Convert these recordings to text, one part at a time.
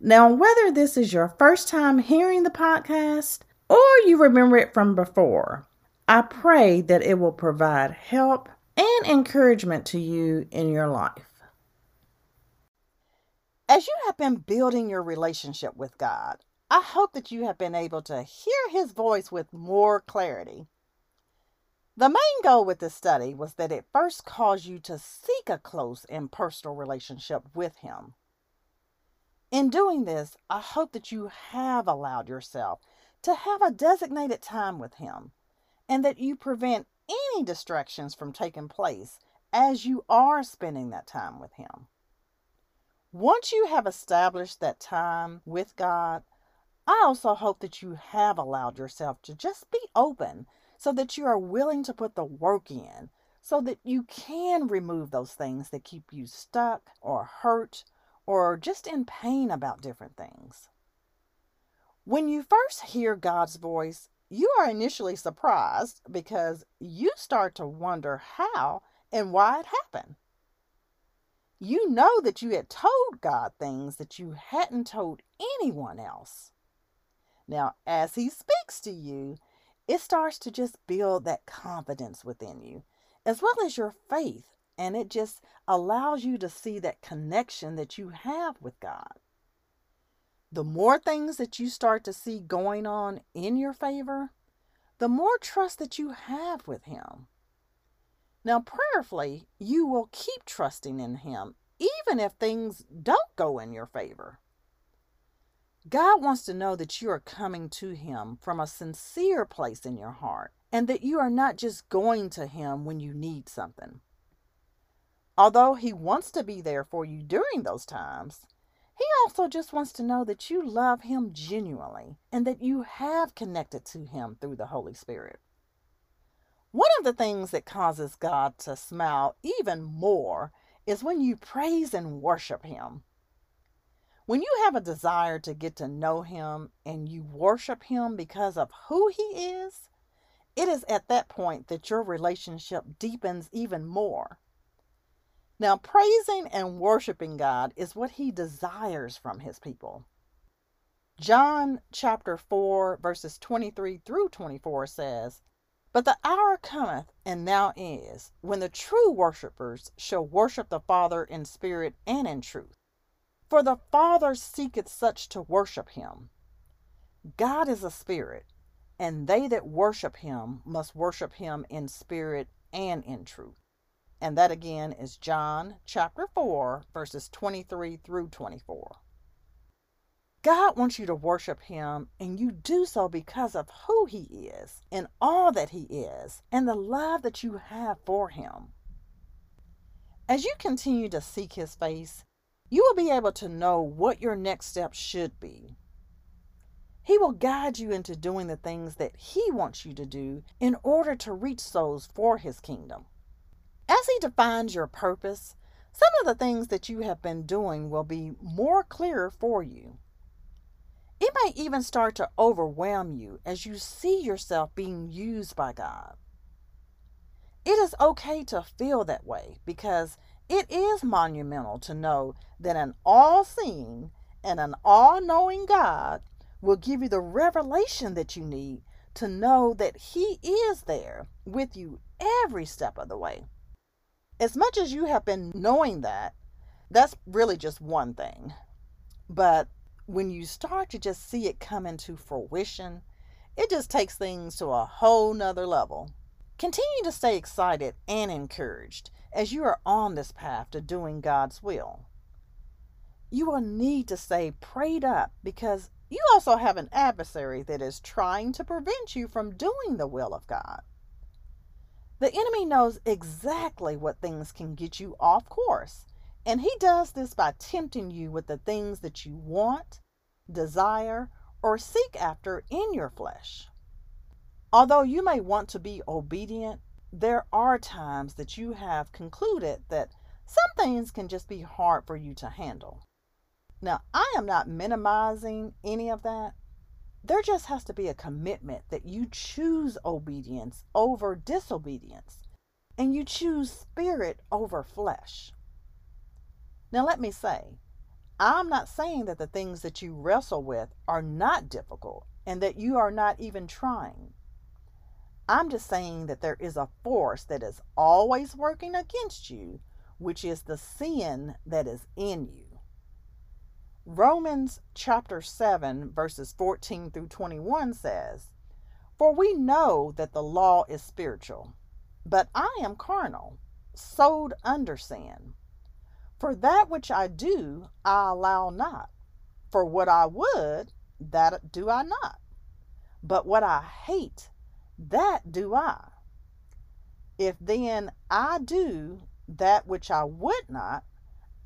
Now, whether this is your first time hearing the podcast or you remember it from before, I pray that it will provide help and encouragement to you in your life. As you have been building your relationship with God, I hope that you have been able to hear His voice with more clarity. The main goal with this study was that it first caused you to seek a close and personal relationship with Him. In doing this, I hope that you have allowed yourself to have a designated time with Him and that you prevent any distractions from taking place as you are spending that time with Him. Once you have established that time with God, I also hope that you have allowed yourself to just be open so that you are willing to put the work in so that you can remove those things that keep you stuck or hurt or just in pain about different things. When you first hear God's voice, you are initially surprised because you start to wonder how and why it happened. You know that you had told God things that you hadn't told anyone else. Now, as He speaks to you, it starts to just build that confidence within you, as well as your faith and it just allows you to see that connection that you have with God. The more things that you start to see going on in your favor, the more trust that you have with Him. Now, prayerfully, you will keep trusting in Him even if things don't go in your favor. God wants to know that you are coming to Him from a sincere place in your heart and that you are not just going to Him when you need something. Although He wants to be there for you during those times, He also just wants to know that you love Him genuinely and that you have connected to Him through the Holy Spirit. One of the things that causes God to smile even more is when you praise and worship Him. When you have a desire to get to know Him and you worship Him because of who He is, it is at that point that your relationship deepens even more. Now, praising and worshiping God is what he desires from his people. John chapter 4, verses 23 through 24 says, But the hour cometh, and now is, when the true worshippers shall worship the Father in spirit and in truth. For the Father seeketh such to worship him. God is a spirit, and they that worship him must worship him in spirit and in truth. And that again is John chapter 4, verses 23 through 24. God wants you to worship Him, and you do so because of who He is and all that He is and the love that you have for Him. As you continue to seek His face, you will be able to know what your next step should be. He will guide you into doing the things that He wants you to do in order to reach souls for His kingdom. As He defines your purpose, some of the things that you have been doing will be more clear for you. It may even start to overwhelm you as you see yourself being used by God. It is okay to feel that way because it is monumental to know that an all seeing and an all knowing God will give you the revelation that you need to know that He is there with you every step of the way as much as you have been knowing that, that's really just one thing. But when you start to just see it come into fruition, it just takes things to a whole nother level. Continue to stay excited and encouraged as you are on this path to doing God's will. You will need to stay prayed up because you also have an adversary that is trying to prevent you from doing the will of God. The enemy knows exactly what things can get you off course, And he does this by tempting you with the things that you want, desire, or seek after in your flesh. Although you may want to be obedient, there are times that you have concluded that some things can just be hard for you to handle. Now, I am not minimizing any of that. There just has to be a commitment that you choose obedience over disobedience and you choose spirit over flesh. Now, let me say, I'm not saying that the things that you wrestle with are not difficult and that you are not even trying. I'm just saying that there is a force that is always working against you, which is the sin that is in you. Romans chapter 7, verses 14 through 21 says, For we know that the law is spiritual, but I am carnal, sold under sin. For that which I do, I allow not. For what I would, that do I not. But what I hate, that do I. If then I do that which I would not,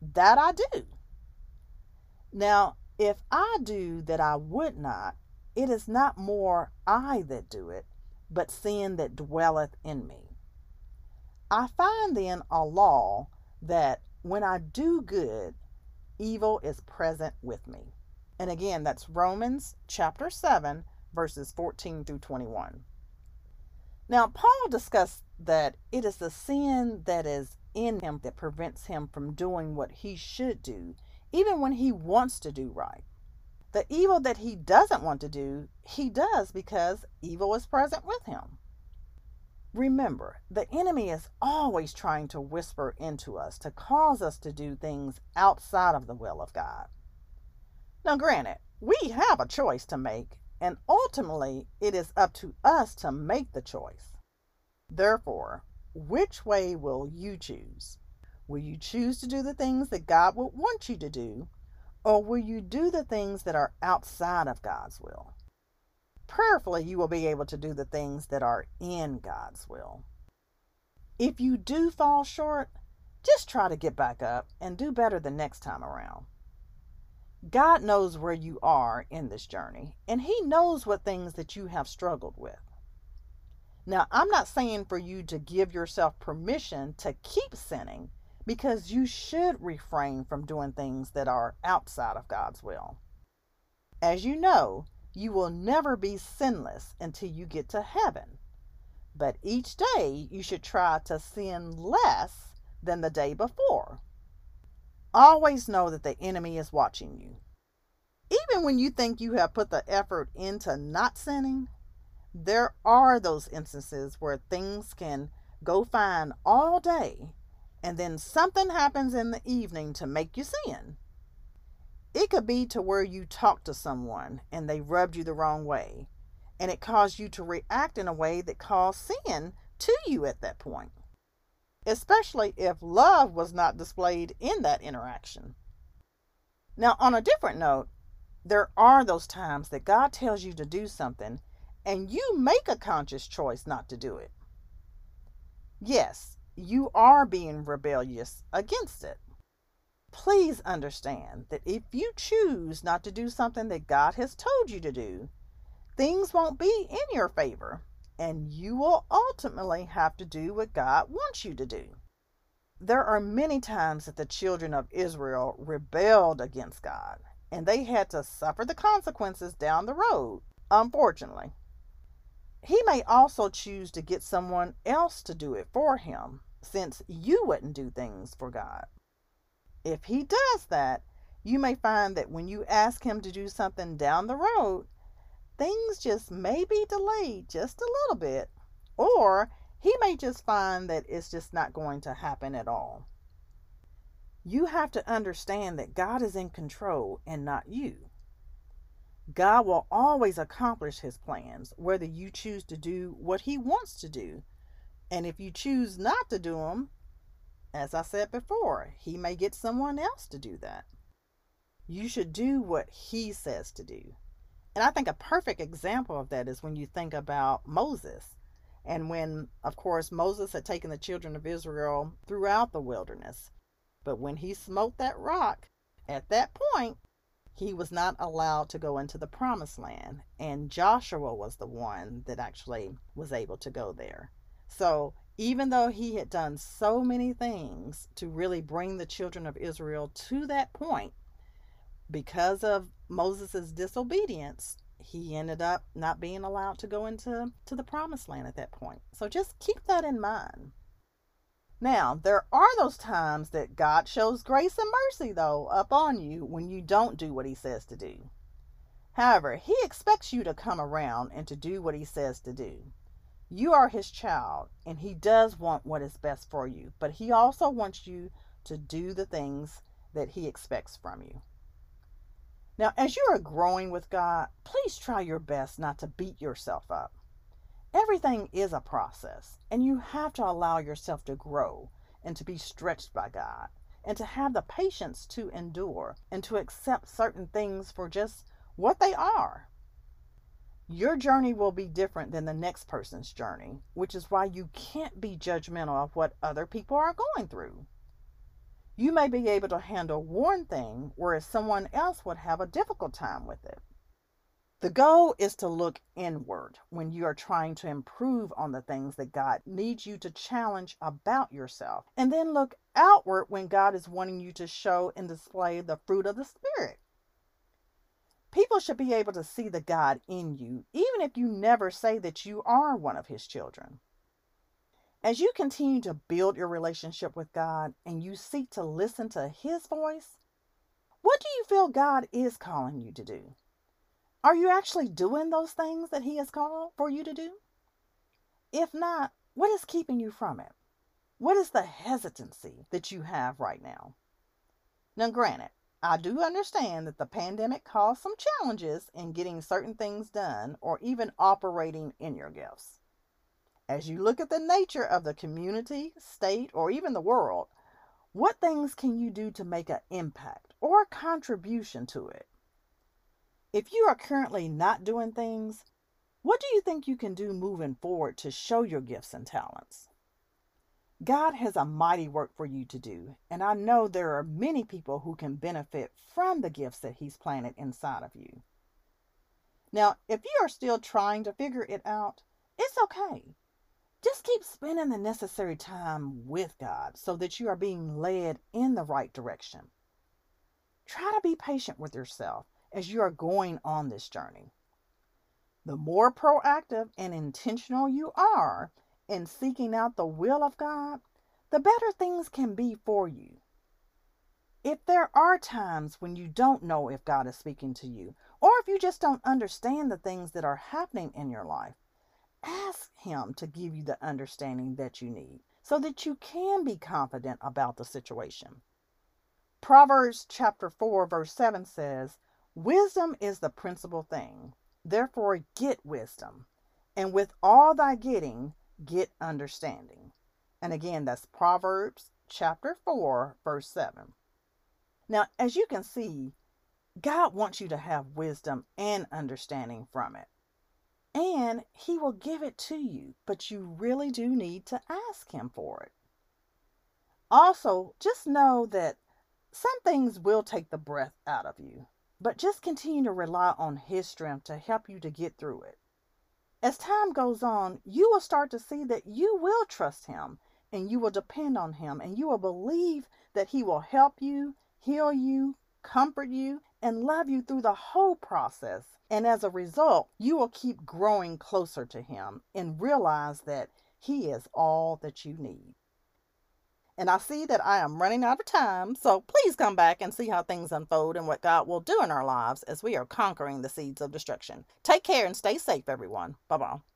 that I do. Now, if I do that I would not, it is not more I that do it, but sin that dwelleth in me. I find then a law that when I do good, evil is present with me. And again, that's Romans chapter 7, verses 14 through 21. Now, Paul discussed that it is the sin that is in him that prevents him from doing what he should do, even when he wants to do right. The evil that he doesn't want to do, he does because evil is present with him. Remember, the enemy is always trying to whisper into us to cause us to do things outside of the will of God. Now, granted, we have a choice to make, and ultimately it is up to us to make the choice. Therefore, which way will you choose? Will you choose to do the things that God would want you to do, or will you do the things that are outside of God's will? prayerfully, you will be able to do the things that are in God's will. If you do fall short, just try to get back up and do better the next time around. God knows where you are in this journey, and He knows what things that you have struggled with. Now, I'm not saying for you to give yourself permission to keep sinning because you should refrain from doing things that are outside of God's will. As you know, you will never be sinless until you get to heaven. But each day you should try to sin less than the day before. Always know that the enemy is watching you. Even when you think you have put the effort into not sinning, there are those instances where things can go fine all day and then something happens in the evening to make you sin. It could be to where you talked to someone and they rubbed you the wrong way, and it caused you to react in a way that caused sin to you at that point, especially if love was not displayed in that interaction. Now, on a different note, there are those times that God tells you to do something and you make a conscious choice not to do it. Yes, you are being rebellious against it please understand that if you choose not to do something that God has told you to do, things won't be in your favor, and you will ultimately have to do what God wants you to do. There are many times that the children of Israel rebelled against God, and they had to suffer the consequences down the road, unfortunately. He may also choose to get someone else to do it for him, since you wouldn't do things for God. If he does that, you may find that when you ask him to do something down the road, things just may be delayed just a little bit, or he may just find that it's just not going to happen at all. You have to understand that God is in control and not you. God will always accomplish his plans, whether you choose to do what he wants to do. And if you choose not to do them, as I said before, he may get someone else to do that. You should do what he says to do. And I think a perfect example of that is when you think about Moses. And when, of course, Moses had taken the children of Israel throughout the wilderness. But when he smote that rock, at that point, he was not allowed to go into the promised land. And Joshua was the one that actually was able to go there. So even though he had done so many things to really bring the children of Israel to that point, because of Moses' disobedience, he ended up not being allowed to go into to the promised land at that point. So just keep that in mind. Now, there are those times that God shows grace and mercy, though, upon you when you don't do what He says to do. However, He expects you to come around and to do what He says to do. You are His child, and He does want what is best for you, but He also wants you to do the things that He expects from you. Now, as you are growing with God, please try your best not to beat yourself up. Everything is a process, and you have to allow yourself to grow and to be stretched by God and to have the patience to endure and to accept certain things for just what they are. Your journey will be different than the next person's journey, which is why you can't be judgmental of what other people are going through. You may be able to handle one thing, whereas someone else would have a difficult time with it. The goal is to look inward when you are trying to improve on the things that God needs you to challenge about yourself, and then look outward when God is wanting you to show and display the fruit of the Spirit. People should be able to see the God in you, even if you never say that you are one of His children. As you continue to build your relationship with God and you seek to listen to His voice, what do you feel God is calling you to do? Are you actually doing those things that He has called for you to do? If not, what is keeping you from it? What is the hesitancy that you have right now? Now, granted, I do understand that the pandemic caused some challenges in getting certain things done or even operating in your gifts. As you look at the nature of the community, state, or even the world, what things can you do to make an impact or a contribution to it? If you are currently not doing things, what do you think you can do moving forward to show your gifts and talents? God has a mighty work for you to do, and I know there are many people who can benefit from the gifts that He's planted inside of you. Now, if you are still trying to figure it out, it's okay. Just keep spending the necessary time with God so that you are being led in the right direction. Try to be patient with yourself as you are going on this journey. The more proactive and intentional you are in seeking out the will of God, the better things can be for you. If there are times when you don't know if God is speaking to you, or if you just don't understand the things that are happening in your life, ask Him to give you the understanding that you need so that you can be confident about the situation. Proverbs chapter 4, verse 7 says, Wisdom is the principal thing. Therefore, get wisdom. And with all thy getting, get understanding. And again, that's Proverbs chapter 4, verse 7. Now, as you can see, God wants you to have wisdom and understanding from it. And He will give it to you, but you really do need to ask Him for it. Also, just know that some things will take the breath out of you. But just continue to rely on His strength to help you to get through it. As time goes on, you will start to see that you will trust Him and you will depend on Him and you will believe that He will help you, heal you, comfort you, and love you through the whole process. And as a result, you will keep growing closer to Him and realize that He is all that you need. And I see that I am running out of time, so please come back and see how things unfold and what God will do in our lives as we are conquering the seeds of destruction. Take care and stay safe, everyone. Bye bye.